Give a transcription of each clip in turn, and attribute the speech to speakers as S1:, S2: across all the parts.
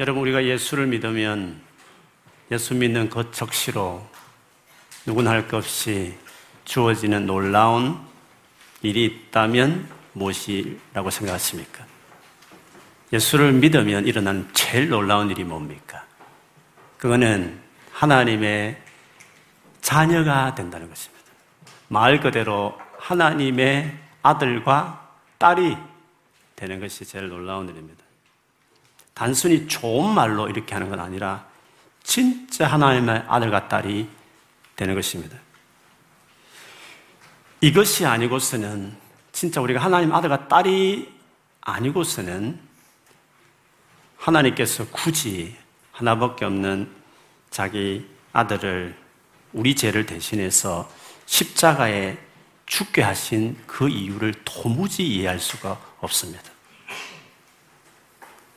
S1: 여러분, 우리가 예수를 믿으면 예수 믿는 것 적시로 누구나 할 것 없이 주어지는 놀라운 일이 있다면 무엇이라고 생각하십니까? 예수를 믿으면 일어나는 제일 놀라운 일이 뭡니까? 그거는 하나님의 자녀가 된다는 것입니다. 말 그대로 하나님의 아들과 딸이 되는 것이 제일 놀라운 일입니다. 단순히 좋은 말로 이렇게 하는 건 아니라 진짜 하나님의 아들과 딸이 되는 것입니다. 이것이 아니고서는 진짜 우리가 하나님 아들과 딸이 아니고서는 하나님께서 굳이 하나밖에 없는 자기 아들을 우리 죄를 대신해서 십자가에 죽게 하신 그 이유를 도무지 이해할 수가 없습니다.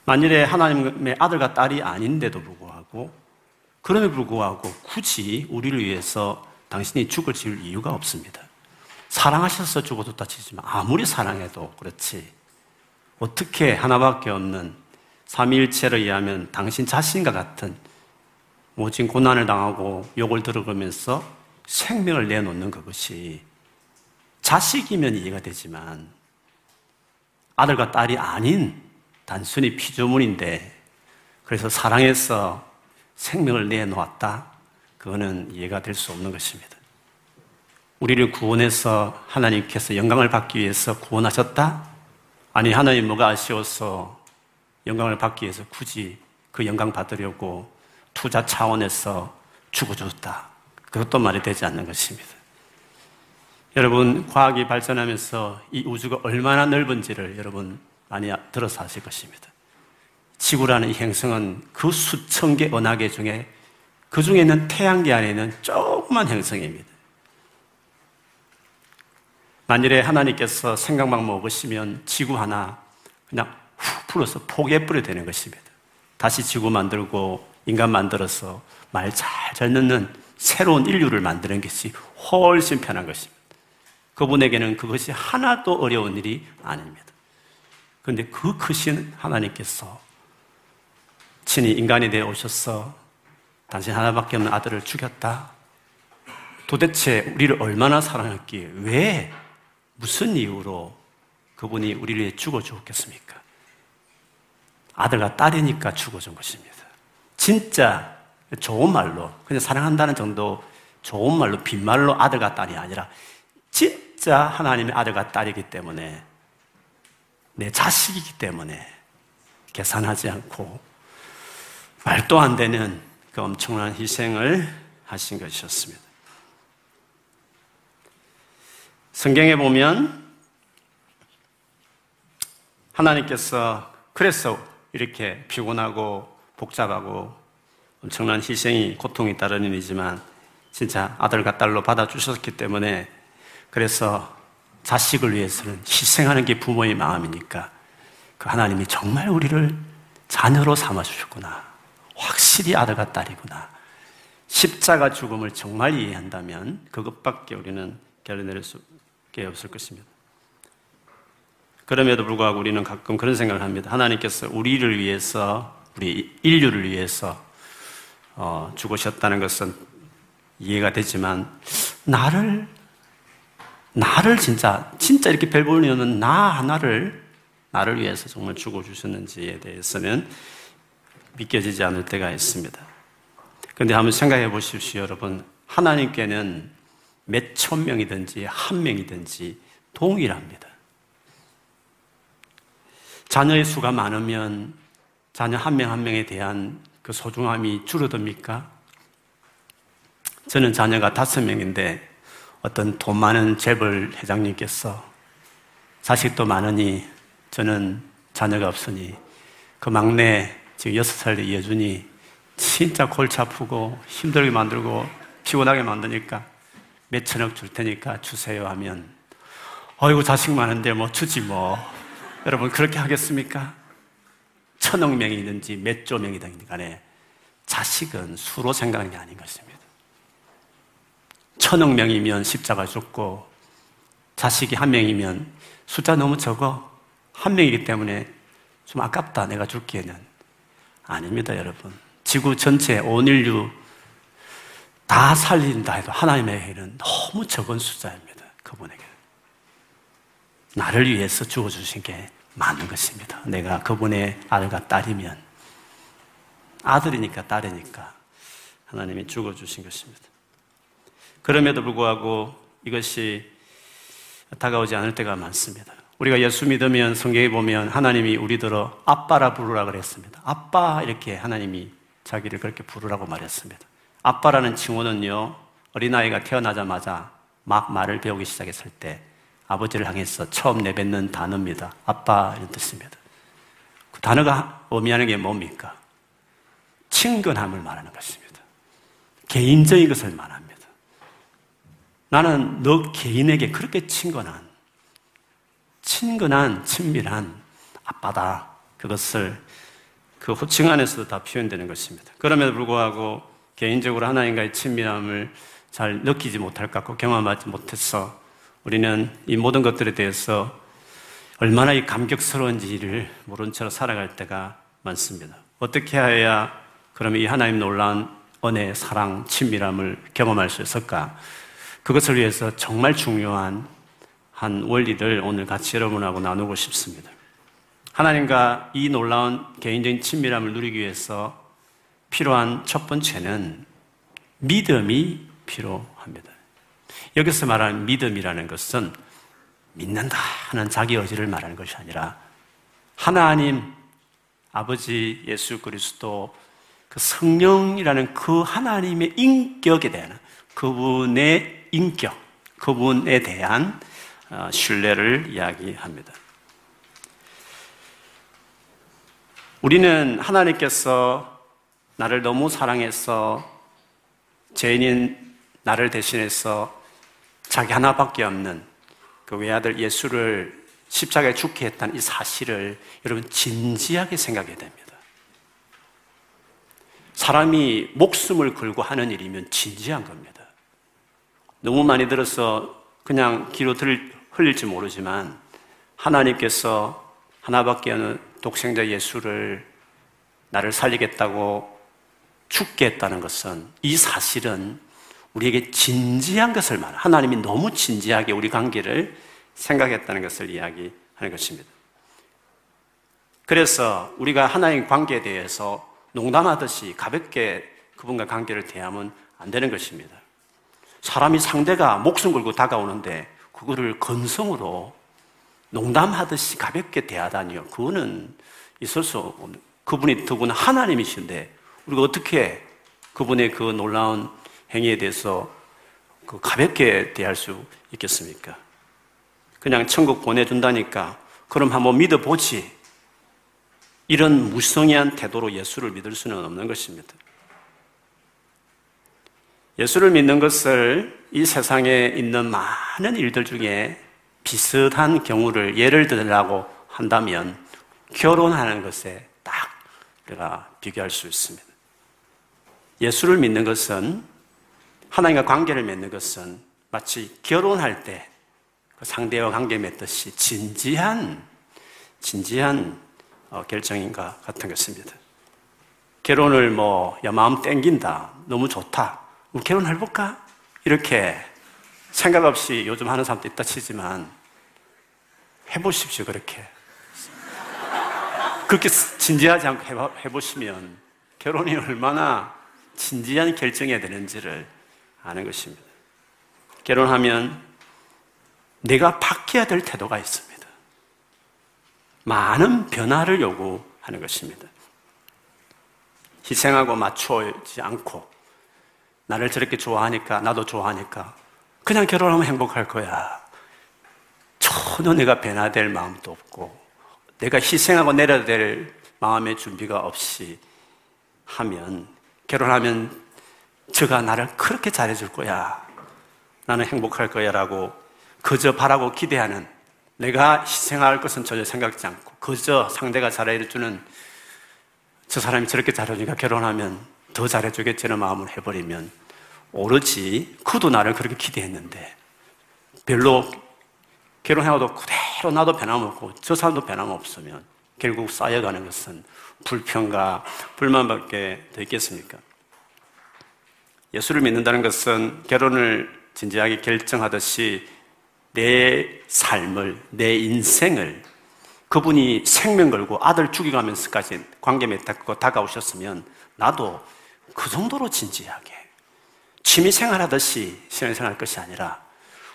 S1: 만일에 하나님의 아들과 딸이 아닌데도 불구하고 그럼에도 불구하고 굳이 우리를 위해서 당신이 죽을 질 이유가 없습니다. 사랑하셔서 죽어도 치지만 아무리 사랑해도 그렇지. 어떻게 하나밖에 없는 삼위일체를 의하면 당신 자신과 같은 모진 고난을 당하고 욕을 들어가면서 생명을 내놓는 그것이 자식이면 이해가 되지만 아들과 딸이 아닌 단순히 피조물인데 그래서 사랑해서 생명을 내놓았다? 그거는 이해가 될 수 없는 것입니다. 우리를 구원해서 하나님께서 영광을 받기 위해서 구원하셨다? 아니, 하나님 뭐가 아쉬워서 영광을 받기 위해서 굳이 그 영광 받으려고 투자 차원에서 죽어줬다. 그것도 말이 되지 않는 것입니다. 여러분, 과학이 발전하면서 이 우주가 얼마나 넓은지를 여러분 많이 들어서 아실 것입니다. 지구라는 이 행성은 그 수천 개 은하계 중에 그 중에 있는 태양계 안에 있는 조그만 행성입니다. 만일에 하나님께서 생각만 먹으시면 지구 하나 그냥 훅 풀어서 포개 뿌려 되는 것입니다. 다시 지구 만들고 인간 만들어서 말 잘잘 듣는 새로운 인류를 만드는 것이 훨씬 편한 것입니다. 그분에게는 그것이 하나도 어려운 일이 아닙니다. 그런데 그 크신 하나님께서 친히 인간이 되어 오셔서 당신 하나밖에 없는 아들을 죽였다. 도대체 우리를 얼마나 사랑했기에 왜 무슨 이유로 그분이 우리를 위해 죽어 주었겠습니까? 아들과 딸이니까 죽어 준 것입니다. 진짜 좋은 말로, 그냥 사랑한다는 정도 좋은 말로, 빈말로 아들과 딸이 아니라 진짜 하나님의 아들과 딸이기 때문에 내 자식이기 때문에 계산하지 않고 말도 안 되는 그 엄청난 희생을 하신 것이었습니다. 성경에 보면 하나님께서 그래서 이렇게 피곤하고 복잡하고 엄청난 희생이 고통이 따르는 일이지만 진짜 아들과 딸로 받아주셨기 때문에 그래서 자식을 위해서는 희생하는 게 부모의 마음이니까 그 하나님이 정말 우리를 자녀로 삼아 주셨구나. 확실히 아들과 딸이구나. 십자가 죽음을 정말 이해한다면 그것밖에 우리는 결론 내릴 수게 없을 것입니다. 그럼에도 불구하고 우리는 가끔 그런 생각을 합니다. 하나님께서 우리를 위해서, 우리 인류를 위해서 어, 죽으셨다는 것은 이해가 되지만 나를 나를 진짜 진짜 이렇게 별 볼일 없는 나 하나를 나를 위해서 정말 죽어 주셨는지에 대해서는 믿겨지지 않을 때가 있습니다. 그런데 한번 생각해 보십시오, 여러분. 하나님께는 몇 천 명이든지 한 명이든지 동일합니다. 자녀의 수가 많으면 자녀 한 명한 한 명에 대한 그 소중함이 줄어듭니까? 저는 자녀가 다섯 명인데 어떤 돈 많은 재벌 회장님께서 자식도 많으니 저는 자녀가 없으니 그 막내 지금 여섯 살의 예준이 진짜 골치 아프고 힘들게 만들고 피곤하게 만드니까 몇 천억 줄 테니까 주세요 하면 어이구 자식 많은데 뭐 주지 뭐 여러분 그렇게 하겠습니까? 천억 명이든지 몇 조 명이든지 간에 자식은 수로 생각하는 게 아닌 것입니다. 천억 명이면 십자가 죽고 자식이 한 명이면 숫자 너무 적어 한 명이기 때문에 좀 아깝다 내가 죽기에는 아닙니다, 여러분. 지구 전체 온 인류 다 살린다 해도 하나님에게는 너무 적은 숫자입니다. 그분에게. 나를 위해서 죽어주신 게 많은 것입니다. 내가 그분의 아들과 딸이면 아들이니까 딸이니까 하나님이 죽어주신 것입니다. 그럼에도 불구하고 이것이 다가오지 않을 때가 많습니다. 우리가 예수 믿으면 성경에 보면 하나님이 우리들어 아빠라 부르라 그랬습니다. 아빠 이렇게 하나님이 자기를 그렇게 부르라고 말했습니다. 아빠라는 칭호는요, 어린아이가 태어나자마자 막 말을 배우기 시작했을 때 아버지를 향해서 처음 내뱉는 단어입니다. 아빠 이런 뜻입니다. 그 단어가 의미하는 게 뭡니까? 친근함을 말하는 것입니다. 개인적인 것을 말합니다. 나는 너 개인에게 그렇게 친근한, 친근한, 친밀한 아빠다. 그것을 그 호칭 안에서도 다 표현되는 것입니다. 그럼에도 불구하고 개인적으로 하나님과의 친밀함을 잘 느끼지 못할 것 같고 경험하지 못해서 우리는 이 모든 것들에 대해서 얼마나 이 감격스러운지를 모른 채로 살아갈 때가 많습니다. 어떻게 해야 그러면 이 하나님 놀라운 은혜, 사랑, 친밀함을 경험할 수 있을까? 그것을 위해서 정말 중요한 한 원리를 오늘 같이 여러분하고 나누고 싶습니다. 하나님과 이 놀라운 개인적인 친밀함을 누리기 위해서 필요한 첫 번째는 믿음이 필요합니다. 여기서 말하는 믿음이라는 것은 믿는다 하는 자기 의지를 말하는 것이 아니라 하나님, 아버지 예수 그리스도 그 성령이라는 그 하나님의 인격에 대한 그분의 인격, 그분에 대한 어, 신뢰를 이야기합니다. 우리는 하나님께서 나를 너무 사랑해서 죄인인 나를 대신해서 자기 하나밖에 없는 그 외아들 예수를 십자가에 죽게 했다는 이 사실을 여러분 진지하게 생각해야 됩니다. 사람이 목숨을 걸고 하는 일이면 진지한 겁니다. 너무 많이 들어서 그냥 귀로 들, 흘릴지 모르지만 하나님께서 하나밖에 없는 독생자 예수를 나를 살리겠다고 죽게 했다는 것은 이 사실은 우리에게 진지한 것을 말, 하나님이 너무 진지하게 우리 관계를 생각했다는 것을 이야기하는 것입니다. 그래서 우리가 하나님 관계에 대해서 농담하듯이 가볍게 그분과 관계를 대하면 안 되는 것입니다. 사람이 상대가 목숨 걸고 다가오는데 그거를 건성으로 농담하듯이 가볍게 대하다니요. 그거는 있을 수 없는, 그분이 더구나 하나님이신데 우리가 어떻게 그분의 그 놀라운 행위에 대해서 그 가볍게 대할 수 있겠습니까? 그냥 천국 보내준다니까 그럼 한번 믿어보지. 이런 무성의한 태도로 예수를 믿을 수는 없는 것입니다. 예수를 믿는 것을 이 세상에 있는 많은 일들 중에 비슷한 경우를 예를 들라고 한다면 결혼하는 것에 딱 우리가 비교할 수 있습니다. 예수를 믿는 것은 하나님과 관계를 맺는 것은 마치 결혼할 때그 상대와 관계 맺듯이 진지한, 진지한 어, 결정인 것 같은 것입니다. 결혼을 뭐, 야, 마음 땡긴다. 너무 좋다. 우리 결혼해볼까? 이렇게 생각 없이 요즘 하는 사람도 있다 치지만 해보십시오, 그렇게. 그렇게 진지하지 않고 해보시면 결혼이 얼마나 진지한 결정해야 되는지를 아는 것입니다. 결혼하면 내가 바뀌어야 될 태도가 있습니다. 많은 변화를 요구하는 것입니다. 희생하고 맞추지 않고 나를 저렇게 좋아하니까 나도 좋아하니까 그냥 결혼하면 행복할 거야. 전혀 내가 변화될 마음도 없고 내가 희생하고 내려야 될 마음의 준비가 없이 하면 결혼하면 저가 나를 그렇게 잘해줄 거야. 나는 행복할 거야. 라고 그저 바라고 기대하는 내가 희생할 것은 전혀 생각지 않고 그저 상대가 잘해주는 저 사람이 저렇게 잘해주니까 결혼하면 더 잘해주겠지는 마음을 해버리면 오로지 그도 나를 그렇게 기대했는데 별로 결혼해도 그대로 나도 변함없고 저 사람도 변함없으면 결국 쌓여가는 것은 불평과 불만밖에 더 있겠습니까? 예수를 믿는다는 것은 결혼을 진지하게 결정하듯이 내 삶을, 내 인생을 그분이 생명 걸고 아들 죽여가면서까지 관계 맺고 다가오셨으면 나도 그 정도로 진지하게 취미생활 하듯이 신앙생활 할 것이 아니라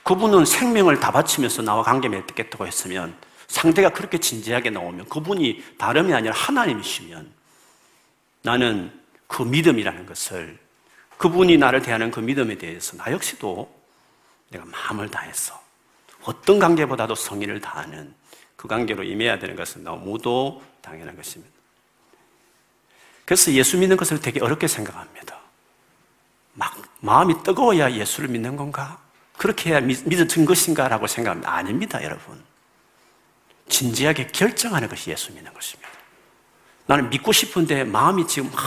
S1: 그분은 생명을 다 바치면서 나와 관계 맺겠다고 했으면 상대가 그렇게 진지하게 나오면 그분이 다름이 아니라 하나님이시면 나는 그 믿음이라는 것을 그분이 나를 대하는 그 믿음에 대해서 나 역시도 내가 마음을 다해서 어떤 관계보다도 성의를 다하는 그 관계로 임해야 되는 것은 너무도 당연한 것입니다. 그래서 예수 믿는 것을 되게 어렵게 생각합니다. 막 마음이 뜨거워야 예수를 믿는 건가? 그렇게 해야 믿어진 것인가? 라고 생각합니다. 아닙니다, 여러분. 진지하게 결정하는 것이 예수 믿는 것입니다. 나는 믿고 싶은데 마음이 지금 막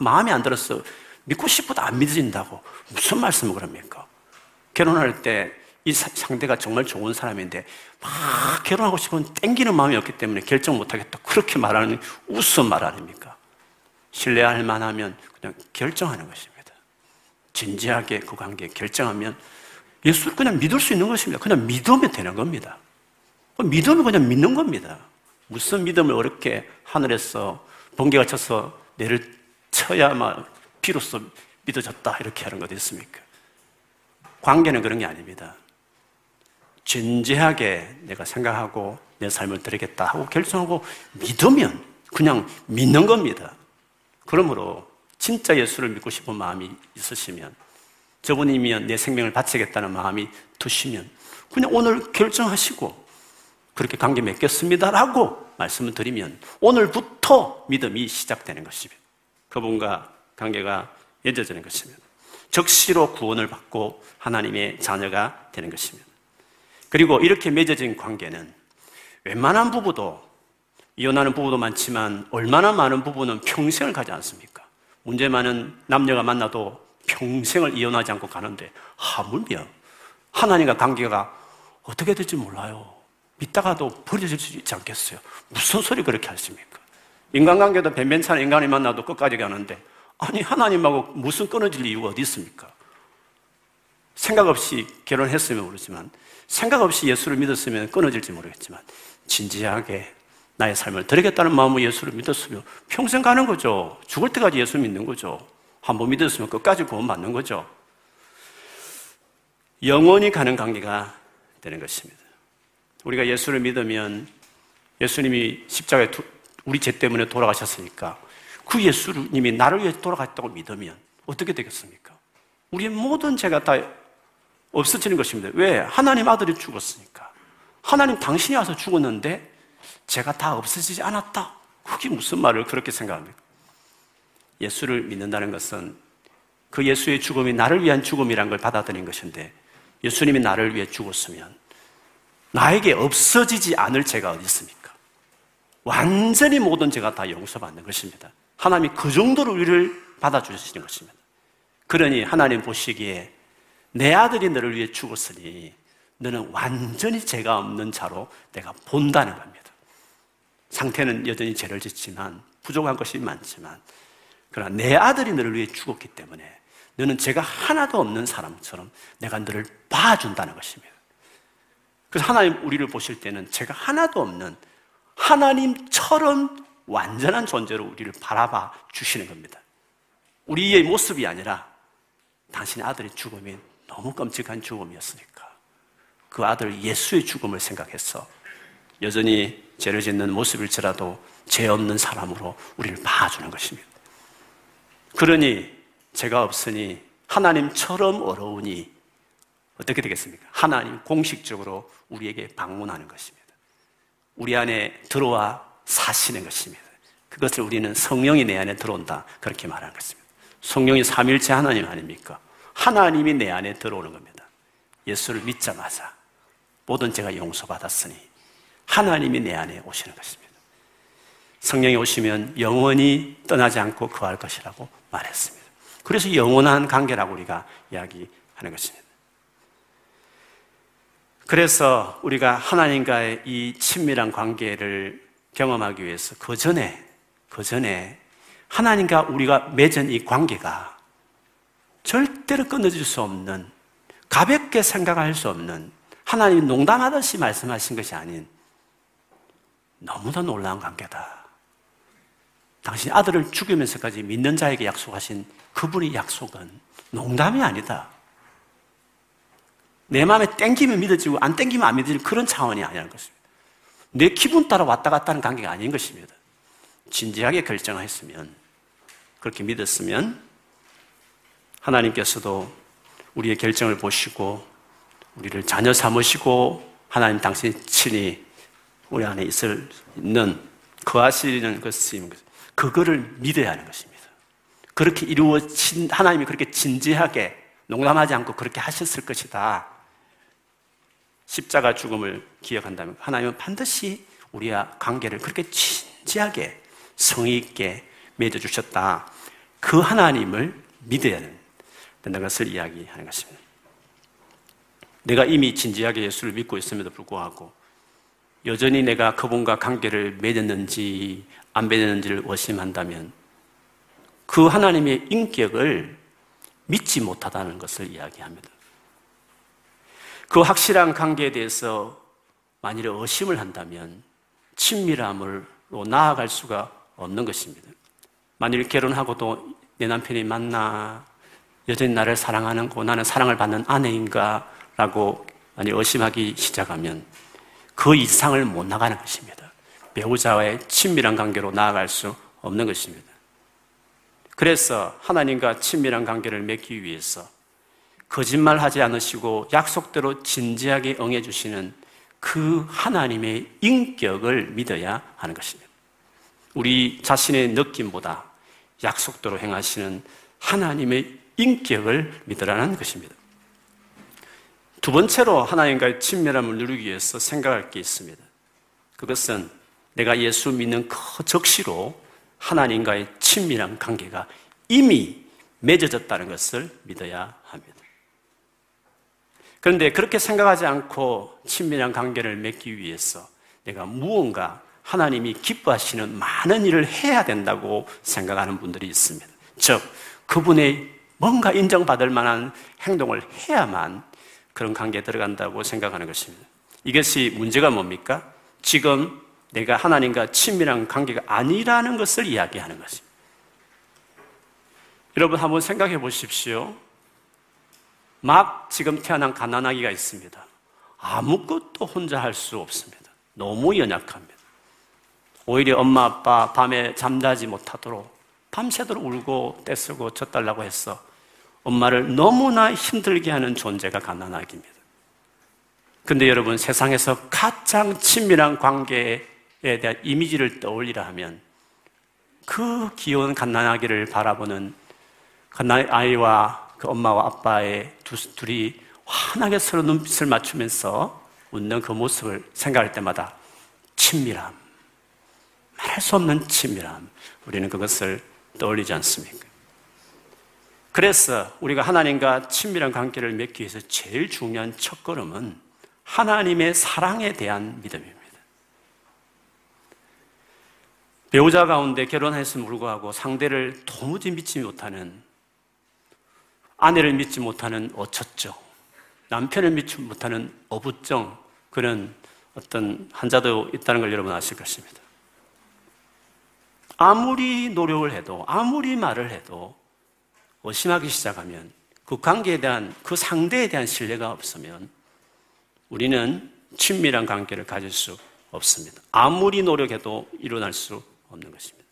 S1: 마음이 안 들었어. 믿고 싶어도 안 믿어진다고. 무슨 말씀을 그럽니까? 결혼할 때 이 상대가 정말 좋은 사람인데 막 결혼하고 싶은 땡기는 마음이 없기 때문에 결정 못하겠다. 그렇게 말하는 우스운 말 아닙니까? 신뢰할 만하면 그냥 결정하는 것입니다. 진지하게 그 관계 결정하면 예수를 그냥 믿을 수 있는 것입니다. 그냥 믿으면 되는 겁니다. 믿으면 그냥 믿는 겁니다. 무슨 믿음을 어렵게 하늘에서 번개가 쳐서 내를 쳐야만 비로소 믿어졌다 이렇게 하는 것 있습니까? 관계는 그런 게 아닙니다. 진지하게 내가 생각하고 내 삶을 드리겠다 하고 결정하고 믿으면 그냥 믿는 겁니다. 그러므로 진짜 예수를 믿고 싶은 마음이 있으시면 저분이면 내 생명을 바치겠다는 마음이 드시면 그냥 오늘 결정하시고 그렇게 관계 맺겠습니다라고 말씀을 드리면 오늘부터 믿음이 시작되는 것입니다. 그분과 관계가 맺어지는 것입니다. 적시로 구원을 받고 하나님의 자녀가 되는 것입니다. 그리고 이렇게 맺어진 관계는 웬만한 부부도 이혼하는 부부도 많지만 얼마나 많은 부부는 평생을 가지 않습니까? 문제 많은 남녀가 만나도 평생을 이혼하지 않고 가는데 하물며 하나님과 관계가 어떻게 될지 몰라요. 믿다가도 버려질 수 있지 않겠어요? 무슨 소리 그렇게 하십니까? 인간관계도 변변찮은 인간이 만나도 끝까지 가는데 아니 하나님하고 무슨 끊어질 이유가 어디 있습니까? 생각 없이 결혼했으면 모르지만 생각 없이 예수를 믿었으면 끊어질지 모르겠지만 진지하게 나의 삶을 드리겠다는 마음으로 예수를 믿었으면 평생 가는 거죠. 죽을 때까지 예수 믿는 거죠. 한번 믿었으면 끝까지 구원받는 거죠. 영원히 가는 관계가 되는 것입니다. 우리가 예수를 믿으면 예수님이 십자가에 우리 죄 때문에 돌아가셨으니까 그 예수님이 나를 위해 돌아갔다고 믿으면 어떻게 되겠습니까? 우리의 모든 죄가 다 없어지는 것입니다. 왜? 하나님 아들이 죽었으니까. 하나님 당신이 와서 죽었는데 제가 다 없어지지 않았다. 그게 무슨 말을 그렇게 생각합니까? 예수를 믿는다는 것은 그 예수의 죽음이 나를 위한 죽음이란 걸 받아들인 것인데 예수님이 나를 위해 죽었으면 나에게 없어지지 않을 죄가 어디 있습니까? 완전히 모든 죄가 다 용서받는 것입니다. 하나님이 그 정도로 우리를 받아주시는 것입니다. 그러니 하나님 보시기에 내 아들이 너를 위해 죽었으니 너는 완전히 죄가 없는 자로 내가 본다는 겁니다. 상태는 여전히 죄를 짓지만 부족한 것이 많지만 그러나 내 아들이 너를 위해 죽었기 때문에 너는 죄가 하나도 없는 사람처럼 내가 너를 봐준다는 것입니다. 그래서 하나님 우리를 보실 때는 죄가 하나도 없는 하나님처럼 완전한 존재로 우리를 바라봐 주시는 겁니다. 우리의 모습이 아니라 당신의 아들의 죽음이 너무 끔찍한 죽음이었으니까 그 아들 예수의 죽음을 생각해서 여전히 죄를 짓는 모습일지라도 죄 없는 사람으로 우리를 봐주는 것입니다. 그러니 죄가 없으니 하나님처럼 어려우니 어떻게 되겠습니까? 하나님 공식적으로 우리에게 방문하는 것입니다. 우리 안에 들어와 사시는 것입니다. 그것을 우리는 성령이 내 안에 들어온다. 그렇게 말하는 것입니다. 성령이 삼일체 하나님 아닙니까? 하나님이 내 안에 들어오는 겁니다. 예수를 믿자마자 모든 죄가 용서받았으니 하나님이 내 안에 오시는 것입니다. 성령이 오시면 영원히 떠나지 않고 거할 것이라고 말했습니다. 그래서 영원한 관계라고 우리가 이야기하는 것입니다. 그래서 우리가 하나님과의 이 친밀한 관계를 경험하기 위해서 그 전에, 그 전에 하나님과 우리가 맺은 이 관계가 절대로 끊어질 수 없는 가볍게 생각할 수 없는 하나님이 농담하듯이 말씀하신 것이 아닌 너무나 놀라운 관계다. 당신 아들을 죽이면서까지 믿는 자에게 약속하신 그분의 약속은 농담이 아니다. 내 마음에 땡기면 믿어지고 안 땡기면 안 믿어지는 그런 차원이 아니라는 것입니다. 내 기분 따라 왔다 갔다 하는 관계가 아닌 것입니다. 진지하게 결정했으면, 그렇게 믿었으면, 하나님께서도 우리의 결정을 보시고, 우리를 자녀 삼으시고, 하나님 당신이 친히 우리 안에 있을 있는, 거하시는 것임, 그거를 믿어야 하는 것입니다. 그렇게 이루어진, 하나님이 그렇게 진지하게, 농담하지 않고 그렇게 하셨을 것이다. 십자가 죽음을 기억한다면 하나님은 반드시 우리와 관계를 그렇게 진지하게 성의 있게 맺어주셨다. 그 하나님을 믿어야 된다는 것을 이야기하는 것입니다. 내가 이미 진지하게 예수를 믿고 있음에도 불구하고 여전히 내가 그분과 관계를 맺었는지 안 맺었는지를 의심한다면 그 하나님의 인격을 믿지 못하다는 것을 이야기합니다. 그 확실한 관계에 대해서 만일에 의심을 한다면 친밀함으로 나아갈 수가 없는 것입니다. 만일 결혼하고도 내 남편이 맞나, 여전히 나를 사랑하는고 나는 사랑을 받는 아내인가 라고 만일 의심하기 시작하면 그 이상을 못 나가는 것입니다. 배우자와의 친밀한 관계로 나아갈 수 없는 것입니다. 그래서 하나님과 친밀한 관계를 맺기 위해서 거짓말 하지 않으시고 약속대로 진지하게 응해주시는 그 하나님의 인격을 믿어야 하는 것입니다. 우리 자신의 느낌보다 약속대로 행하시는 하나님의 인격을 믿으라는 것입니다. 두 번째로 하나님과의 친밀함을 누리기 위해서 생각할 게 있습니다. 그것은 내가 예수 믿는 그 적시로 하나님과의 친밀한 관계가 이미 맺어졌다는 것을 믿어야 합니다. 그런데 그렇게 생각하지 않고 친밀한 관계를 맺기 위해서 내가 무언가 하나님이 기뻐하시는 많은 일을 해야 된다고 생각하는 분들이 있습니다. 즉, 그분의 뭔가 인정받을 만한 행동을 해야만 그런 관계에 들어간다고 생각하는 것입니다. 이것이 문제가 뭡니까? 지금 내가 하나님과 친밀한 관계가 아니라는 것을 이야기하는 것입니다. 여러분 한번 생각해 보십시오. 막 지금 태어난 가난아기가 있습니다. 아무것도 혼자 할 수 없습니다. 너무 연약합니다. 오히려 엄마 아빠 밤에 잠자지 못하도록 밤새도록 울고 떼쓰고 젖달라고 해서 엄마를 너무나 힘들게 하는 존재가 가난아기입니다. 근데 여러분 세상에서 가장 친밀한 관계에 대한 이미지를 떠올리라 하면 그 귀여운 갓난아기를 바라보는 갓난아이와 그 엄마와 아빠의 두, 둘이 환하게 서로 눈빛을 맞추면서 웃는 그 모습을 생각할 때마다 친밀함, 말할 수 없는 친밀함, 우리는 그것을 떠올리지 않습니까? 그래서 우리가 하나님과 친밀한 관계를 맺기 위해서 제일 중요한 첫 걸음은 하나님의 사랑에 대한 믿음입니다. 배우자 가운데 결혼했음에 불구하고 상대를 도무지 믿지 못하는 아내를 믿지 못하는 어처증, 남편을 믿지 못하는 어부증, 그런 어떤 환자도 있다는 걸 여러분 아실 것입니다. 아무리 노력을 해도, 아무리 말을 해도 의심하기 시작하면 그 관계에 대한, 그 상대에 대한 신뢰가 없으면 우리는 친밀한 관계를 가질 수 없습니다. 아무리 노력해도 일어날 수 없는 것입니다.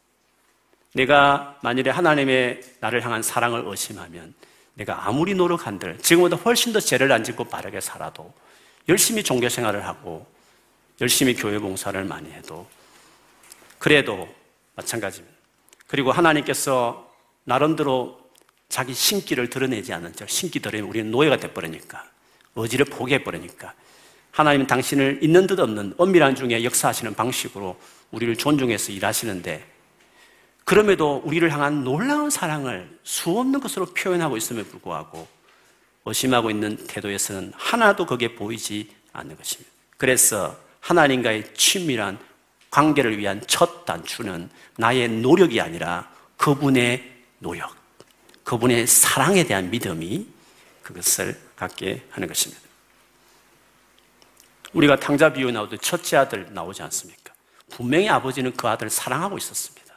S1: 내가 만일에 하나님의 나를 향한 사랑을 의심하면 내가 아무리 노력한들 지금보다 훨씬 더 죄를 안 짓고 바르게 살아도 열심히 종교 생활을 하고 열심히 교회 봉사를 많이 해도 그래도 마찬가지입니다. 그리고 하나님께서 나름대로 자기 신기를 드러내지 않은 즉 신기 드러내면 우리는 노예가 돼버리니까 의지를 포기해버리니까 하나님은 당신을 있는 듯 없는 엄밀한 중에 역사하시는 방식으로 우리를 존중해서 일하시는데 그럼에도 우리를 향한 놀라운 사랑을 수없는 것으로 표현하고 있음에 불구하고 의심하고 있는 태도에서는 하나도 그게 보이지 않는 것입니다. 그래서 하나님과의 친밀한 관계를 위한 첫 단추는 나의 노력이 아니라 그분의 노력, 그분의 사랑에 대한 믿음이 그것을 갖게 하는 것입니다. 우리가 탕자 비유 때 첫째 아들 나오지 않습니까? 분명히 아버지는 그 아들을 사랑하고 있었습니다.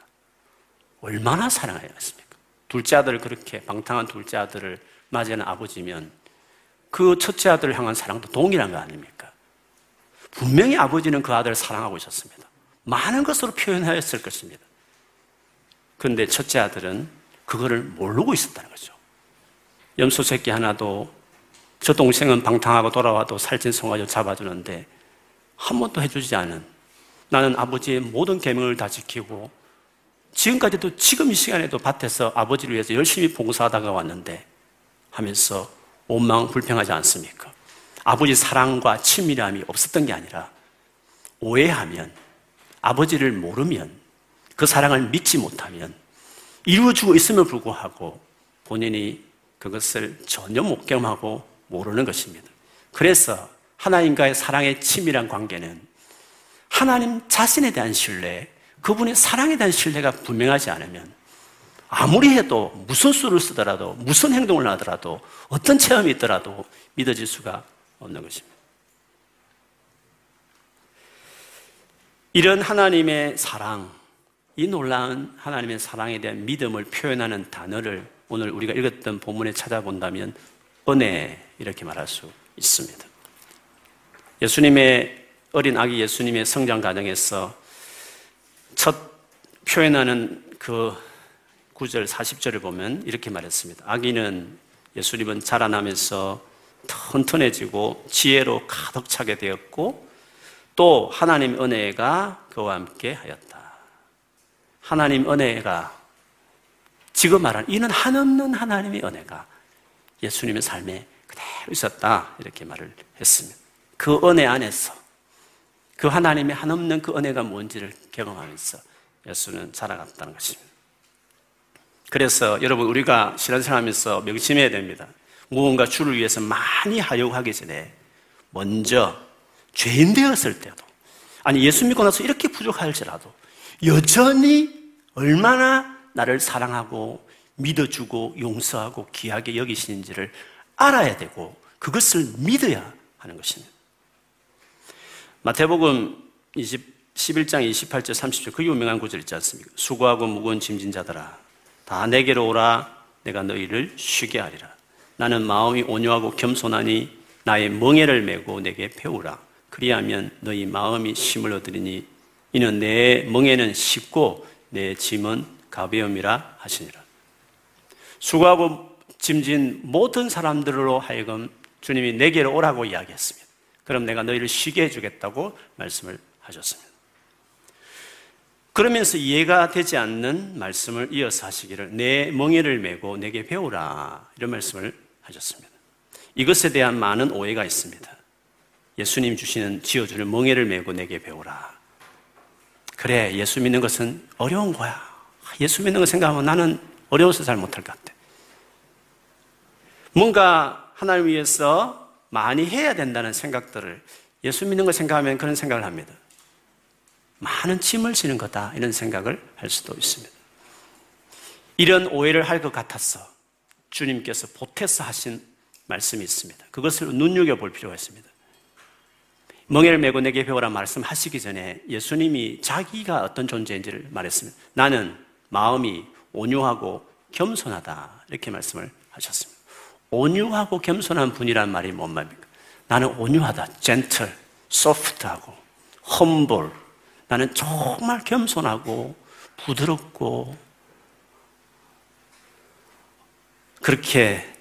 S1: 얼마나 사랑하였습니까? 둘째 아들을 그렇게 방탕한 둘째 아들을 맞이하는 아버지면 그 첫째 아들을 향한 사랑도 동일한 거 아닙니까? 분명히 아버지는 그 아들을 사랑하고 있었습니다. 많은 것으로 표현하였을 것입니다. 그런데 첫째 아들은 그거를 모르고 있었다는 거죠. 염소 새끼 하나도 저 동생은 방탕하고 돌아와도 살찐 송아지 잡아주는데 한 번도 해주지 않은 나는 아버지의 모든 계명을 다 지키고 지금까지도 지금 이 시간에도 밭에서 아버지를 위해서 열심히 봉사하다가 왔는데 하면서 원망 불평하지 않습니까? 아버지 사랑과 친밀함이 없었던 게 아니라 오해하면 아버지를 모르면 그 사랑을 믿지 못하면 이루어주고 있음을 불구하고 본인이 그것을 전혀 못 경험하고 모르는 것입니다. 그래서 하나님과의 사랑의 친밀한 관계는 하나님 자신에 대한 신뢰, 그분의 사랑에 대한 신뢰가 분명하지 않으면 아무리 해도 무슨 수를 쓰더라도 무슨 행동을 하더라도 어떤 체험이 있더라도 믿어질 수가 없는 것입니다. 이런 하나님의 사랑, 이 놀라운 하나님의 사랑에 대한 믿음을 표현하는 단어를 오늘 우리가 읽었던 본문에 찾아본다면 은혜 이렇게 말할 수 있습니다. 예수님의 어린 아기 예수님의 성장 과정에서 첫 표현하는 그 9절 40절을 보면 이렇게 말했습니다. 아기는 예수님은 자라나면서 튼튼해지고 지혜로 가득 차게 되었고 또 하나님 은혜가 그와 함께 하였다. 하나님 은혜가 지금 말하는 이는 한없는 하나님의 은혜가 예수님의 삶에 그대로 있었다. 이렇게 말을 했습니다. 그 은혜 안에서 그 하나님의 한없는 그 은혜가 뭔지를 경험하면서 예수는 자라갔다는 것입니다. 그래서 여러분 우리가 신앙생활하면서 명심해야 됩니다. 무언가 주를 위해서 많이 하려고 하기 전에 먼저 죄인 되었을 때도 아니 예수 믿고 나서 이렇게 부족할지라도 여전히 얼마나 나를 사랑하고 믿어주고 용서하고 귀하게 여기시는지를 알아야 되고 그것을 믿어야 하는 것입니다. 마태복음 20, 11장 28절 30절 그 유명한 구절 있지 않습니까? 수고하고 무거운 짐진 자들아 다 내게로 오라 내가 너희를 쉬게 하리라. 나는 마음이 온유하고 겸손하니 나의 멍에를 메고 내게 배우라. 그리하면 너희 마음이 힘을 얻으리니 이는 내 멍에는 쉽고 내 짐은 가벼움이라 하시니라. 수고하고 짐진 모든 사람들로 하여금 주님이 내게로 오라고 이야기했습니다. 그럼 내가 너희를 쉬게 해주겠다고 말씀을 하셨습니다. 그러면서 이해가 되지 않는 말씀을 이어서 하시기를 내 멍에를 메고 내게 배우라 이런 말씀을 하셨습니다. 이것에 대한 많은 오해가 있습니다. 예수님 주시는 지어주는 멍에를 메고 내게 배우라. 그래, 예수 믿는 것은 어려운 거야. 예수 믿는 거 생각하면 나는 어려워서 잘 못할 것 같아. 뭔가 하나님 위해서 많이 해야 된다는 생각들을 예수 믿는 거 생각하면 그런 생각을 합니다. 많은 짐을 지는 거다. 이런 생각을 할 수도 있습니다. 이런 오해를 할 것 같아서 주님께서 보태서 하신 말씀이 있습니다. 그것을 눈여겨볼 필요가 있습니다. 멍에를 메고 내게 배우라 말씀하시기 전에 예수님이 자기가 어떤 존재인지를 말했습니다. 나는 마음이 온유하고 겸손하다. 이렇게 말씀을 하셨습니다. 온유하고 겸손한 분이란 말이 뭔 말입니까? 나는 온유하다. gentle, soft하고 humble. 나는 정말 겸손하고 부드럽고 그렇게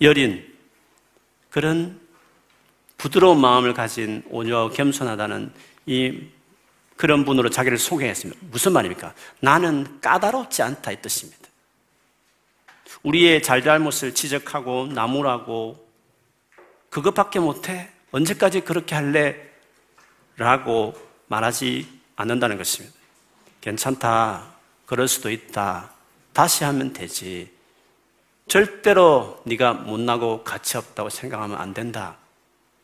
S1: 여린 그런 부드러운 마음을 가진 온유하고 겸손하다는 이 그런 분으로 자기를 소개했습니다. 무슨 말입니까? 나는 까다롭지 않다 이 뜻입니다. 우리의 잘잘못을 지적하고 나무라고 그것밖에 못해? 언제까지 그렇게 할래? 라고 말하지 않는다는 것입니다. 괜찮다. 그럴 수도 있다. 다시 하면 되지. 절대로 네가 못나고 가치 없다고 생각하면 안 된다.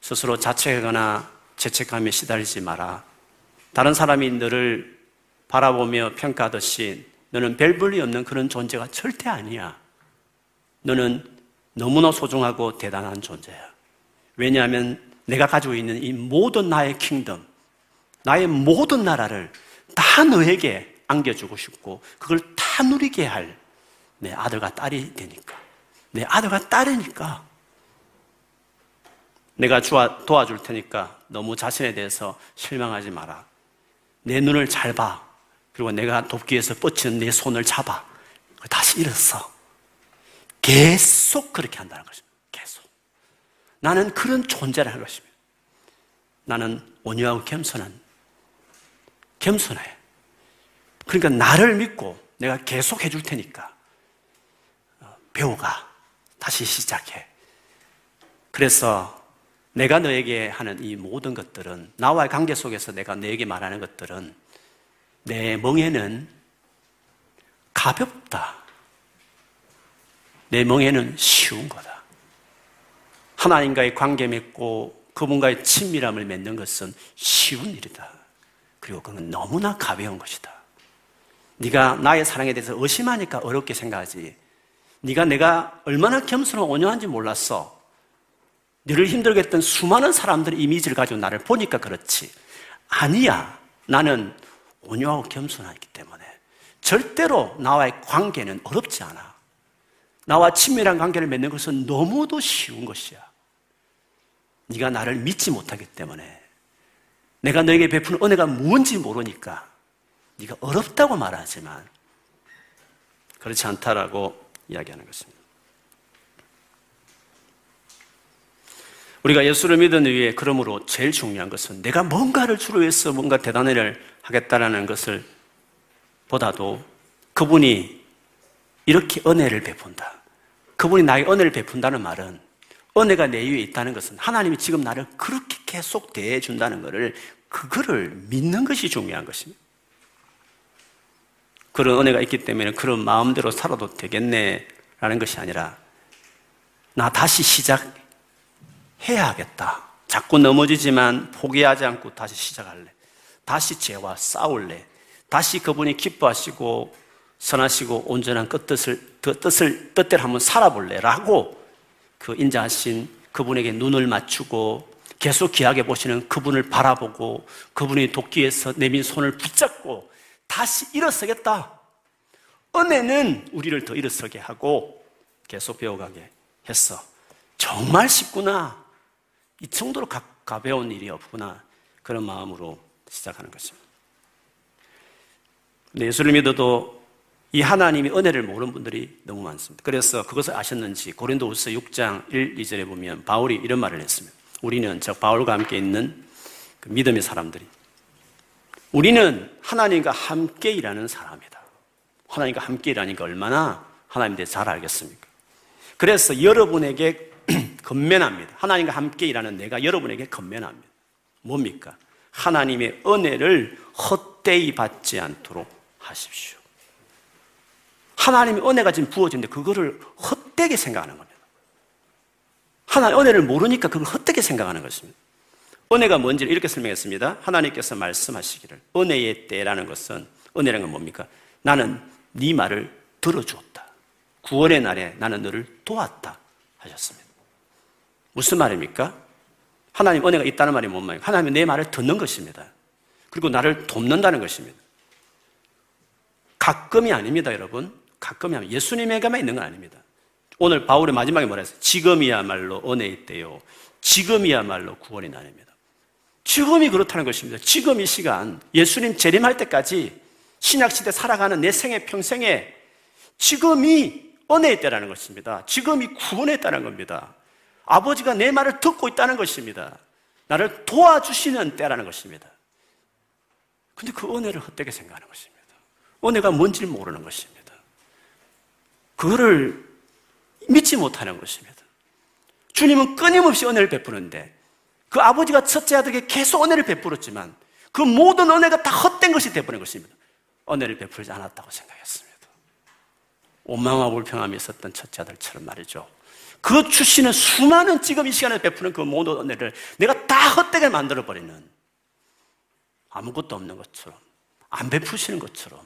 S1: 스스로 자책하거나 죄책감에 시달리지 마라. 다른 사람이 너를 바라보며 평가하듯이 너는 별 볼이 없는 그런 존재가 절대 아니야. 너는 너무나 소중하고 대단한 존재야. 왜냐하면 내가 가지고 있는 이 모든 나의 킹덤, 나의 모든 나라를 다 너에게 안겨주고 싶고 그걸 다 누리게 할 내 아들과 딸이 되니까. 내 아들과 딸이니까. 내가 도와줄 테니까 너무 자신에 대해서 실망하지 마라. 내 눈을 잘 봐. 그리고 내가 돕기 위해서 뻗치는 내 손을 잡아. 다시 일어서. 계속 그렇게 한다는 것입니다. 계속. 나는 그런 존재라는 것입니다. 나는 온유하고 겸손한, 겸손해. 그러니까 나를 믿고 내가 계속 해줄 테니까 어, 배우가 다시 시작해. 그래서 내가 너에게 하는 이 모든 것들은 나와의 관계 속에서 내가 너에게 말하는 것들은 내 멍에는 가볍다. 내 멍에는 쉬운 거다. 하나님과의 관계 맺고 그분과의 친밀함을 맺는 것은 쉬운 일이다. 그리고 그건 너무나 가벼운 것이다. 네가 나의 사랑에 대해서 의심하니까 어렵게 생각하지. 네가 내가 얼마나 겸손하고 온유한지 몰랐어. 너를 힘들게 했던 수많은 사람들의 이미지를 가지고 나를 보니까 그렇지. 아니야. 나는 온유하고 겸손하기 때문에 절대로 나와의 관계는 어렵지 않아. 나와 친밀한 관계를 맺는 것은 너무도 쉬운 것이야. 네가 나를 믿지 못하기 때문에 내가 너에게 베푸는 은혜가 무엇인지 모르니까 네가 어렵다고 말하지만 그렇지 않다라고 이야기하는 것입니다. 우리가 예수를 믿은 이후에 그러므로 제일 중요한 것은 내가 뭔가를 주로 위해서 뭔가 대단한 일을 하겠다라는 것을 보다도 그분이 이렇게 은혜를 베푼다. 그분이 나에게 은혜를 베푼다는 말은 은혜가 내 위에 있다는 것은 하나님이 지금 나를 그렇게 계속 대해 준다는 것을 그거를 믿는 것이 중요한 것입니다. 그런 은혜가 있기 때문에 그런 마음대로 살아도 되겠네라는 것이 아니라 나 다시 시작 해야 하겠다. 자꾸 넘어지지만 포기하지 않고 다시 시작할래. 다시 죄와 싸울래. 다시 그분이 기뻐하시고 선하시고 온전한 그 뜻을, 그 뜻을, 뜻대로 한번 살아볼래. 라고 그 인자하신 그분에게 눈을 맞추고 계속 귀하게 보시는 그분을 바라보고 그분이 돕기위해서 내민 손을 붙잡고 다시 일어서겠다. 은혜는 우리를 더 일어서게 하고 계속 배워가게 했어. 정말 쉽구나. 이 정도로 가, 가벼운 일이 없구나. 그런 마음으로 시작하는 것입니다. 예수를 믿어도 이 하나님의 은혜를 모르는 분들이 너무 많습니다. 그래서 그것을 아셨는지 고린도후서 6장 1, 2절에 보면 바울이 이런 말을 했습니다. 우리는 저 바울과 함께 있는 그 믿음의 사람들이 우리는 하나님과 함께 일하는 사람이다. 하나님과 함께 일하니까 얼마나 하나님 대해 잘 알겠습니까? 그래서 여러분에게 건면합니다. 하나님과 함께 일하는 내가 여러분에게 건면합니다. 뭡니까? 하나님의 은혜를 헛되이 받지 않도록 하십시오. 하나님의 은혜가 지금 부어지는데 그거를 헛되게 생각하는 겁니다. 하나님 은혜를 모르니까 그걸 헛되게 생각하는 것입니다. 은혜가 뭔지를 이렇게 설명했습니다. 하나님께서 말씀하시기를 은혜의 때라는 것은 은혜라는 건 뭡니까? 나는 네 말을 들어주었다. 구원의 날에 나는 너를 도왔다 하셨습니다. 무슨 말입니까? 하나님 은혜가 있다는 말이 뭔 말이에요? 하나님은 내 말을 듣는 것입니다. 그리고 나를 돕는다는 것입니다. 가끔이 아닙니다, 여러분. 가끔이 아니면 예수님에게만 있는 건 아닙니다. 오늘 바울의 마지막에 뭐라 했어요? 지금이야말로 은혜 있대요. 지금이야말로 구원이 나냅니다. 지금이 그렇다는 것입니다. 지금 이 시간, 예수님 재림할 때까지 신약시대 살아가는 내 생애 평생에 지금이 은혜의 때라는 것입니다. 지금이 구원의 때라는 겁니다. 아버지가 내 말을 듣고 있다는 것입니다. 나를 도와주시는 때라는 것입니다. 근데 그 은혜를 헛되게 생각하는 것입니다. 은혜가 뭔지 모르는 것입니다. 그거를 믿지 못하는 것입니다. 주님은 끊임없이 은혜를 베푸는데 그 아버지가 첫째 아들에게 계속 은혜를 베풀었지만 그 모든 은혜가 다 헛된 것이 되버린 것입니다. 은혜를 베풀지 않았다고 생각했습니다. 원망과 불평함이 있었던 첫째 아들처럼 말이죠. 그 주시는 수많은 지금 이 시간에 베푸는 그 모든 은혜를 내가 다 헛되게 만들어버리는 아무것도 없는 것처럼 안 베푸시는 것처럼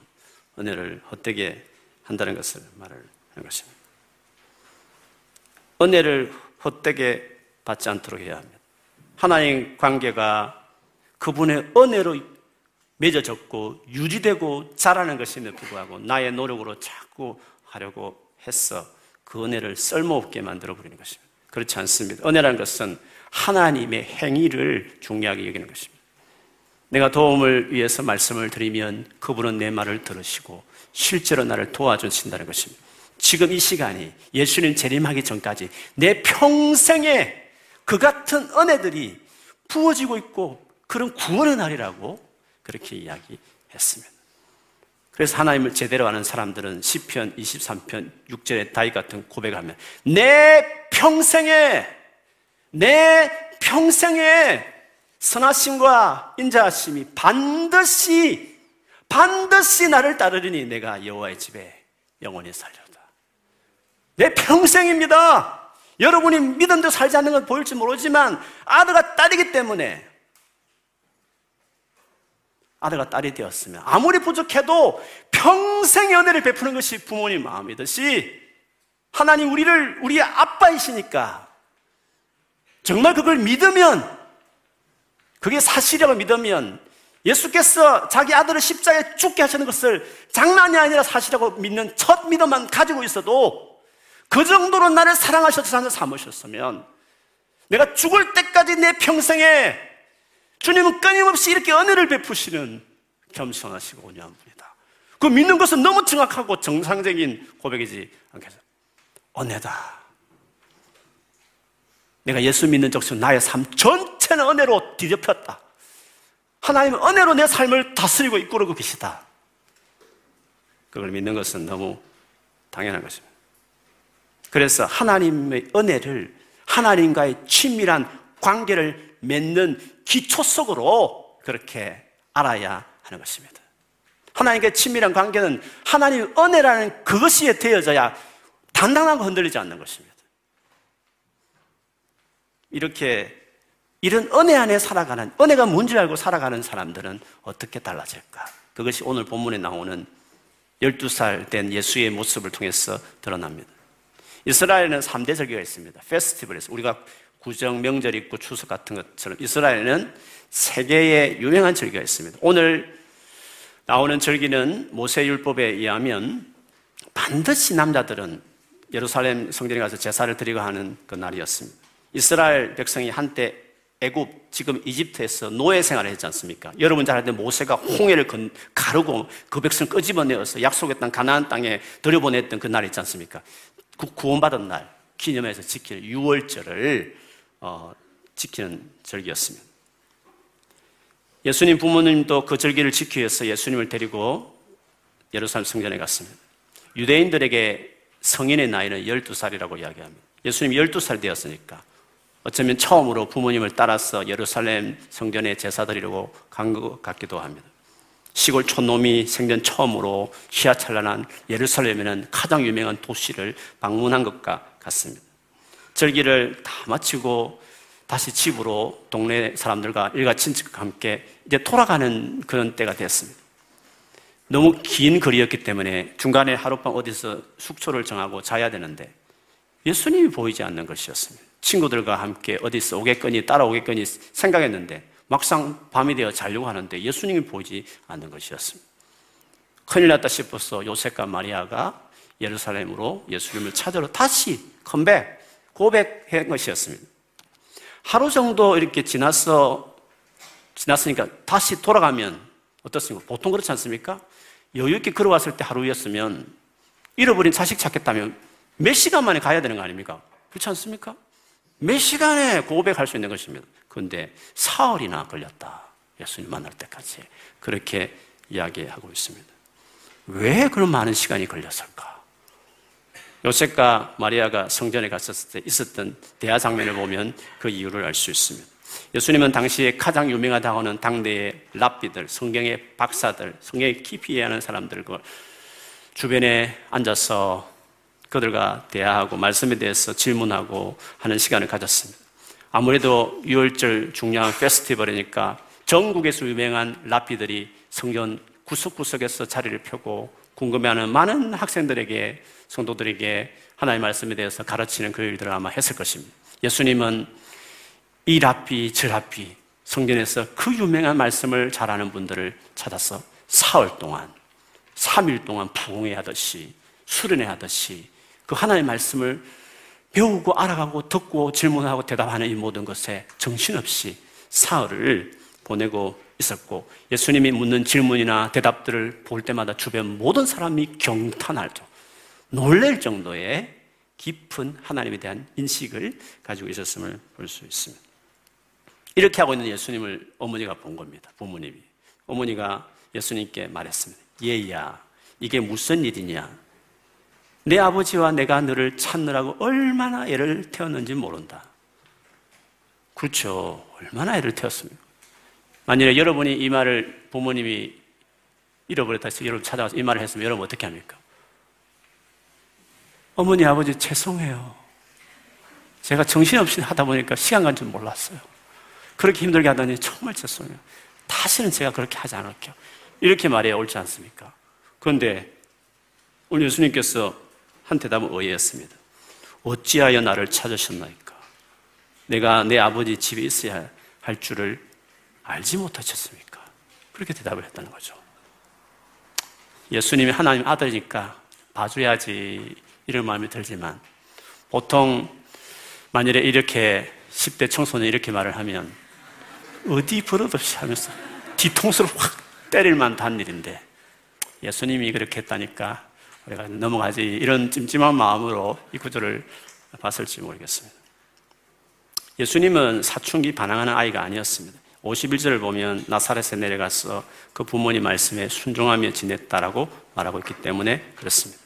S1: 은혜를 헛되게 한다는 것을 말을 하는 것입니다. 은혜를 헛되게 받지 않도록 해야 합니다. 하나님 관계가 그분의 은혜로 맺어졌고 유지되고 자라는 것임에도 불구하고 나의 노력으로 자꾸 하려고 했어 그 은혜를 쓸모없게 만들어 버리는 것입니다. 그렇지 않습니다. 은혜라는 것은 하나님의 행위를 중요하게 여기는 것입니다. 내가 도움을 위해서 말씀을 드리면 그분은 내 말을 들으시고 실제로 나를 도와주신다는 것입니다. 지금 이 시간이 예수님 재림하기 전까지 내 평생에 그 같은 은혜들이 부어지고 있고 그런 구원의 날이라고 그렇게 이야기했습니다. 그래서 하나님을 제대로 아는 사람들은 시편 23편 6절에 다윗 같은 고백하면 내 평생에 내 평생에 선하심과 인자하심이 반드시 반드시 나를 따르리니 내가 여호와의 집에 영원히 살려다. 내 평생입니다. 여러분이 믿음도 살지 않는 건 보일지 모르지만 아들과 딸이기 때문에 아들과 딸이 되었으면 아무리 부족해도 평생 연애를 베푸는 것이 부모님 마음이듯이 하나님 우리를 우리의 아빠이시니까 정말 그걸 믿으면 그게 사실이라고 믿으면 예수께서 자기 아들을 십자가에 죽게 하시는 것을 장난이 아니라 사실이라고 믿는 첫 믿음만 가지고 있어도 그 정도로 나를 사랑하셔서 나를 삼으셨으면 내가 죽을 때까지 내 평생에 주님은 끊임없이 이렇게 은혜를 베푸시는 겸손하시고 온유한 분이다. 그 믿는 것은 너무 정확하고 정상적인 고백이지 않겠어? 은혜다. 내가 예수 믿는 적수 나의 삶 전체는 은혜로 뒤덮였다. 하나님은 은혜로 내 삶을 다스리고 이끌고 계시다. 그걸 믿는 것은 너무 당연한 것입니다. 그래서 하나님의 은혜를 하나님과의 친밀한 관계를 맺는 기초 속으로 그렇게 알아야 하는 것입니다. 하나님과 친밀한 관계는 하나님의 은혜라는 그것이 되어져야 단단하고 흔들리지 않는 것입니다. 이렇게 이런 은혜 안에 살아가는, 은혜가 뭔지 알고 살아가는 사람들은 어떻게 달라질까? 그것이 오늘 본문에 나오는 12살 된 예수의 모습을 통해서 드러납니다. 이스라엘에는 3대 절기가 있습니다. 페스티벌에서 우리가 구정, 명절 있고 추석 같은 것처럼 이스라엘에는 세 개의 유명한 절기가 있습니다. 오늘 나오는 절기는 모세율법에 의하면 반드시 남자들은 예루살렘 성전에 가서 제사를 드리고 하는 그 날이었습니다. 이스라엘 백성이 한때 애굽 지금 이집트에서 노예 생활을 했지 않습니까? 여러분 잘 아는데 모세가 홍해를 건, 가르고 그 백성 끄집어내어서 약속의 땅 가나안 땅에 들여보냈던 그 날 있지 않습니까? 그 구원받은 날 기념해서 지킬 6월절을 어, 지키는 절기였습니다. 예수님 부모님도 그 절기를 지키기 위해서 예수님을 데리고 예루살렘 성전에 갔습니다. 유대인들에게 성인의 나이는 12살이라고 이야기합니다. 예수님 12살 되었으니까 어쩌면 처음으로 부모님을 따라서 예루살렘 성전에 제사 드리려고 간 것 같기도 합니다. 시골 촌놈이 생전 처음으로 희야찬란한 예루살렘에는 가장 유명한 도시를 방문한 것과 같습니다. 절기를 다 마치고 다시 집으로 동네 사람들과 일가 친척과 함께 이제 돌아가는 그런 때가 됐습니다. 너무 긴 거리였기 때문에 중간에 하룻밤 어디서 숙소를 정하고 자야 되는데 예수님이 보이지 않는 것이었습니다. 친구들과 함께 어디서 오겠거니 따라오겠거니 생각했는데 막상 밤이 되어 자려고 하는데 예수님이 보이지 않는 것이었습니다. 큰일 났다 싶어서 요셉과 마리아가 예루살렘으로 예수님을 찾으러 다시 컴백, 고백한 것이었습니다. 하루 정도 이렇게 지났어, 지났으니까 다시 돌아가면 어떻습니까? 보통 그렇지 않습니까? 여유있게 걸어왔을 때 하루였으면 잃어버린 자식 찾겠다면 몇 시간 만에 가야 되는 거 아닙니까? 그렇지 않습니까? 몇 시간에 고백할 수 있는 것입니다. 그런데 사흘이나 걸렸다. 예수님 만날 때까지. 그렇게 이야기하고 있습니다. 왜 그런 많은 시간이 걸렸을까? 요셉과 마리아가 성전에 갔었을 때 있었던 대화 장면을 보면 그 이유를 알 수 있습니다. 예수님은 당시에 가장 유명하다고 하는 당대의 랍비들, 성경의 박사들, 성경에 깊이 이해하는 사람들과 주변에 앉아서 그들과 대화하고 말씀에 대해서 질문하고 하는 시간을 가졌습니다. 아무래도 6월절 중요한 페스티벌이니까 전국에서 유명한 랍비들이 성전 구석구석에서 자리를 펴고 궁금해하는 많은 학생들에게 성도들에게 하나님의 말씀에 대해서 가르치는 그 일들을 아마 했을 것입니다. 예수님은 이 랍비, 저 랍비 성전에서 그 유명한 말씀을 잘하는 분들을 찾아서 사흘 동안, 3일 동안 부흥회 하듯이 수련회 하듯이 그 하나님의 말씀을 배우고 알아가고 듣고 질문하고 대답하는 이 모든 것에 정신없이 사흘을 보내고 있었고 예수님이 묻는 질문이나 대답들을 볼 때마다 주변 모든 사람이 경탄할 정 놀랄 정도의 깊은 하나님에 대한 인식을 가지고 있었음을 볼 수 있습니다. 이렇게 하고 있는 예수님을 어머니가 본 겁니다. 부모님이. 어머니가 예수님께 말했습니다. 얘야, 이게 무슨 일이냐? 내 아버지와 내가 너를 찾느라고 얼마나 애를 태웠는지 모른다. 그렇죠. 얼마나 애를 태웠습니까? 만일에 여러분이 이 말을 부모님이 잃어버렸다 해서 여러분 찾아와서 이 말을 했으면 여러분 어떻게 합니까? 어머니, 아버지 죄송해요. 제가 정신없이 하다 보니까 시간 간 줄 몰랐어요. 그렇게 힘들게 하다니 정말 죄송해요. 다시는 제가 그렇게 하지 않을게요. 이렇게 말해야 옳지 않습니까? 그런데 오늘 예수님께서 한 대답은 의외였습니다. 어찌하여 나를 찾으셨나이까? 내가 내 아버지 집에 있어야 할 줄을 알지 못하셨습니까? 그렇게 대답을 했다는 거죠. 예수님이 하나님 아들이니까 봐줘야지 이런 마음이 들지만 보통 만일에 이렇게 10대 청소년이 이렇게 말을 하면 어디 버릇없이 하면서 뒤통수를 확 때릴 만한 일인데 예수님이 그렇게 했다니까 우리가 넘어가지 이런 찜찜한 마음으로 이 구절을 봤을지 모르겠습니다. 예수님은 사춘기 반항하는 아이가 아니었습니다. 51절을 보면 나사렛에 내려가서 그 부모님 말씀에 순종하며 지냈다라고 말하고 있기 때문에 그렇습니다.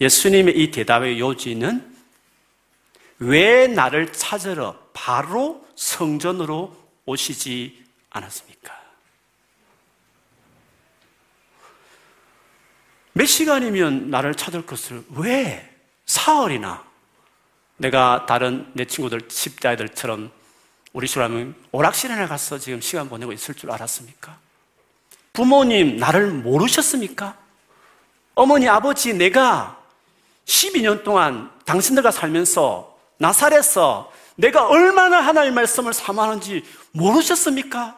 S1: 예수님의 이 대답의 요지는 왜 나를 찾으러 바로 성전으로 오시지 않았습니까? 몇 시간이면 나를 찾을 것을 왜 사흘이나 내가 다른 내 친구들, 십자들처럼 우리 시라면 오락실에 가서 지금 시간 보내고 있을 줄 알았습니까? 부모님, 나를 모르셨습니까? 어머니, 아버지, 내가 12년 동안 당신들과 살면서 나살에서 내가 얼마나 하나님의 말씀을 사모하는지 모르셨습니까?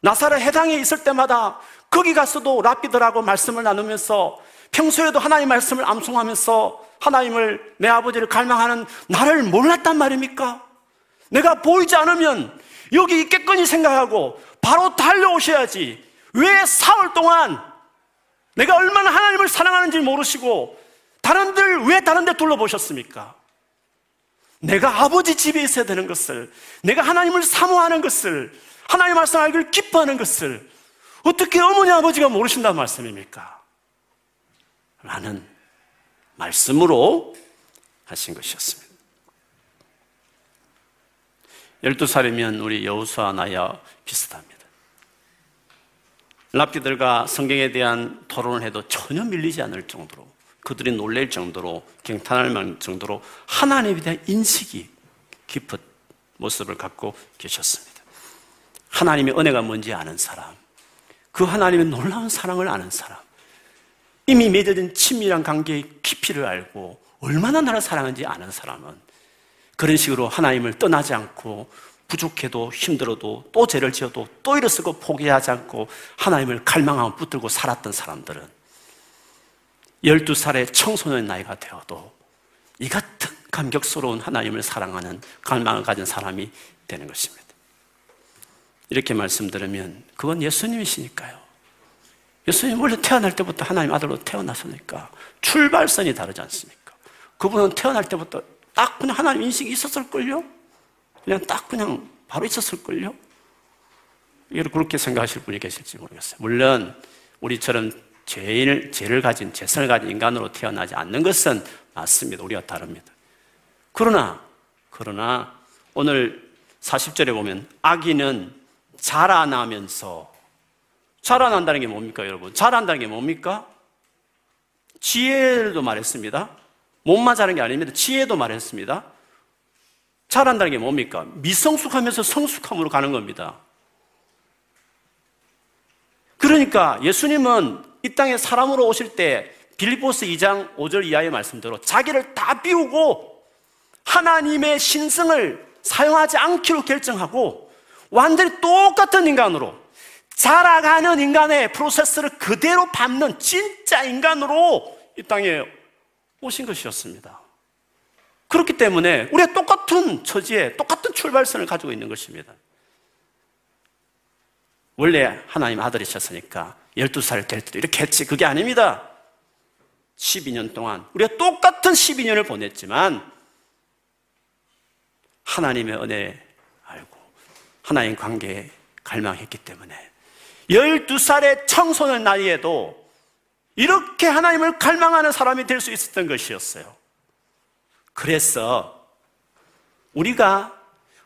S1: 나사렛 해당에 있을 때마다 거기 가서도 랍비들하고 말씀을 나누면서 평소에도 하나님 말씀을 암송하면서 하나님을 내 아버지를 갈망하는 나를 몰랐단 말입니까? 내가 보이지 않으면 여기 있겠거니 생각하고 바로 달려오셔야지. 왜 사흘 동안 내가 얼마나 하나님을 사랑하는지 모르시고 다른들 왜 다른데 둘러보셨습니까? 내가 아버지 집에 있어야 되는 것을, 내가 하나님을 사모하는 것을, 하나님 말씀 알기를 기뻐하는 것을 어떻게 어머니 아버지가 모르신다는 말씀입니까? 라는 말씀으로 하신 것이었습니다. 12살이면 우리 여우수와 나야 비슷합니다. 랍비들과 성경에 대한 토론을 해도 전혀 밀리지 않을 정도로 그들이 놀랄 정도로 경탄할 만 정도로 하나님에 대한 인식이 깊은 모습을 갖고 계셨습니다. 하나님의 은혜가 뭔지 아는 사람, 그 하나님의 놀라운 사랑을 아는 사람, 이미 맺어진 친밀한 관계의 깊이를 알고 얼마나 나를 사랑하는지 아는 사람은 그런 식으로 하나님을 떠나지 않고 부족해도 힘들어도 또 죄를 지어도 또 일어서고 포기하지 않고 하나님을 갈망하고 붙들고 살았던 사람들은 12살의 청소년 나이가 되어도 이 같은 감격스러운 하나님을 사랑하는 갈망을 가진 사람이 되는 것입니다. 이렇게 말씀드리면 그건 예수님이시니까요. 예수님 원래 태어날 때부터 하나님 아들로 태어났으니까 출발선이 다르지 않습니까? 그분은 태어날 때부터 딱 그냥 하나님 인식이 있었을걸요? 그냥 딱 그냥 바로 있었을걸요? 그렇게 생각하실 분이 계실지 모르겠어요. 물론 우리처럼 죄를, 죄를 가진, 죄성을 가진 인간으로 태어나지 않는 것은 맞습니다. 우리가 다릅니다. 그러나, 그러나 오늘 40절에 보면 아기는 자라나면서 자라난다는 게 뭡니까, 여러분? 자란다는 게 뭡니까? 지혜도 말했습니다. 몸만 자란 게 아닙니다. 지혜도 말했습니다. 자란다는 게 뭡니까? 미성숙하면서 성숙함으로 가는 겁니다. 그러니까 예수님은 이 땅에 사람으로 오실 때 빌리포스 2장 5절 이하의 말씀대로 자기를 다 비우고 하나님의 신성을 사용하지 않기로 결정하고 완전히 똑같은 인간으로 자라가는 인간의 프로세스를 그대로 밟는 진짜 인간으로 이 땅에 오신 것이었습니다. 그렇기 때문에 우리가 똑같은 처지에 똑같은 출발선을 가지고 있는 것입니다. 원래 하나님 아들이셨으니까 12살 될 때도 이렇게 했지. 그게 아닙니다. 12년 동안 우리가 똑같은 12년을 보냈지만 하나님의 은혜 알고 하나님 관계에 갈망했기 때문에 12살의 청소년 나이에도 이렇게 하나님을 갈망하는 사람이 될 수 있었던 것이었어요. 그래서 우리가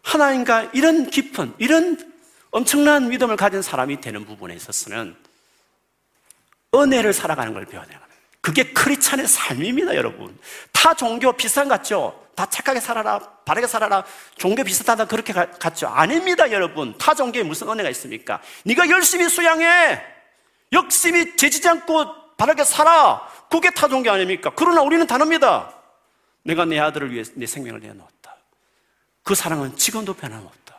S1: 하나님과 이런 깊은, 이런 엄청난 믿음을 가진 사람이 되는 부분에 있어서는 은혜를 살아가는 걸 배워야 돼요. 그게 크리찬의 삶입니다, 여러분. 타 종교 비슷한 것 같죠? 다 착하게 살아라, 바르게 살아라, 종교 비슷하다 그렇게 같죠? 아닙니다, 여러분. 타 종교에 무슨 은혜가 있습니까? 네가 열심히 수양해, 열심히 재지지 않고 바르게 살아. 그게 타 종 교 아닙니까? 그러나 우리는 다릅니다. 내가 내 아들을 위해 내 생명을 내놓았다. 그 사랑은 지금도 변함없다.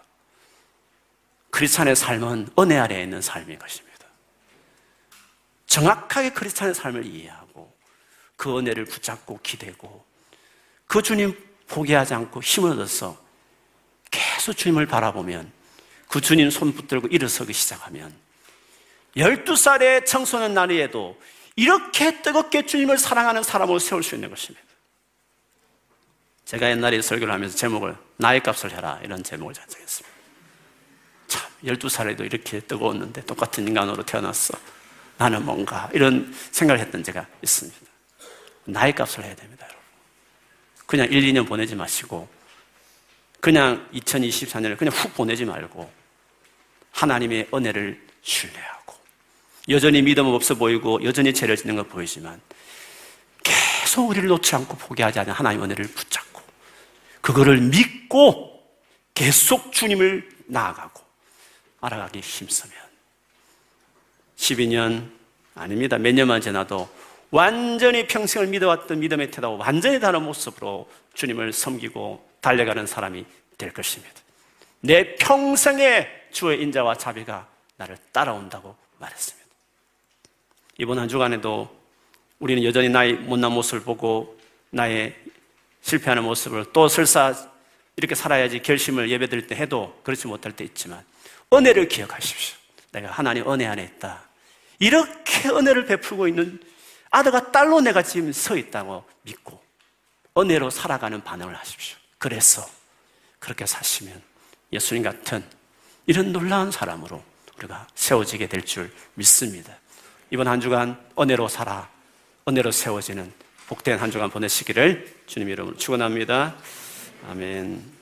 S1: 크리스찬의 삶은 은혜 아래에 있는 삶인 것입니다. 정확하게 크리스찬의 삶을 이해하고 그 은혜를 붙잡고 기대고 그 주님 포기하지 않고 힘을 얻어서 계속 주님을 바라보면 그 주님 손 붙들고 일어서기 시작하면 12살의 청소년 나이에도 이렇게 뜨겁게 주님을 사랑하는 사람을 세울 수 있는 것입니다. 제가 옛날에 설교를 하면서 제목을 나의 값을 해라 이런 제목을 작성했습니다. 참 12살에도 이렇게 뜨거웠는데 똑같은 인간으로 태어났어. 나는 뭔가 이런 생각을 했던 제가 있습니다. 나의 값을 해야 됩니다, 여러분. 그냥 1, 2년 보내지 마시고 그냥 2024년을 그냥 훅 보내지 말고 하나님의 은혜를 신뢰하고 여전히 믿음 없어 보이고 여전히 죄를 짓는 것 보이지만 계속 우리를 놓지 않고 포기하지 않는 하나님의 은혜를 붙잡고 그거를 믿고 계속 주님을 나아가고 알아가기 힘쓰면 12년 아닙니다. 몇 년만 지나도 완전히 평생을 믿어왔던 믿음의 태도와 완전히 다른 모습으로 주님을 섬기고 달려가는 사람이 될 것입니다. 내 평생의 주의 인자와 자비가 나를 따라온다고 말했습니다. 이번 한 주간에도 우리는 여전히 나의 못난 모습을 보고 나의 실패하는 모습을 또 설사 이렇게 살아야지 결심을 예배 드릴 때 해도 그렇지 못할 때 있지만 은혜를 기억하십시오. 내가 하나님 은혜 안에 있다. 이렇게 은혜를 베풀고 있는 아들과 딸로 내가 지금 서 있다고 믿고 은혜로 살아가는 반응을 하십시오. 그래서 그렇게 사시면 예수님 같은 이런 놀라운 사람으로 우리가 세워지게 될 줄 믿습니다. 이번 한 주간 은혜로 살아, 은혜로 세워지는 복된 한 주간 보내시기를 주님 이름으로 축원합니다. 아멘.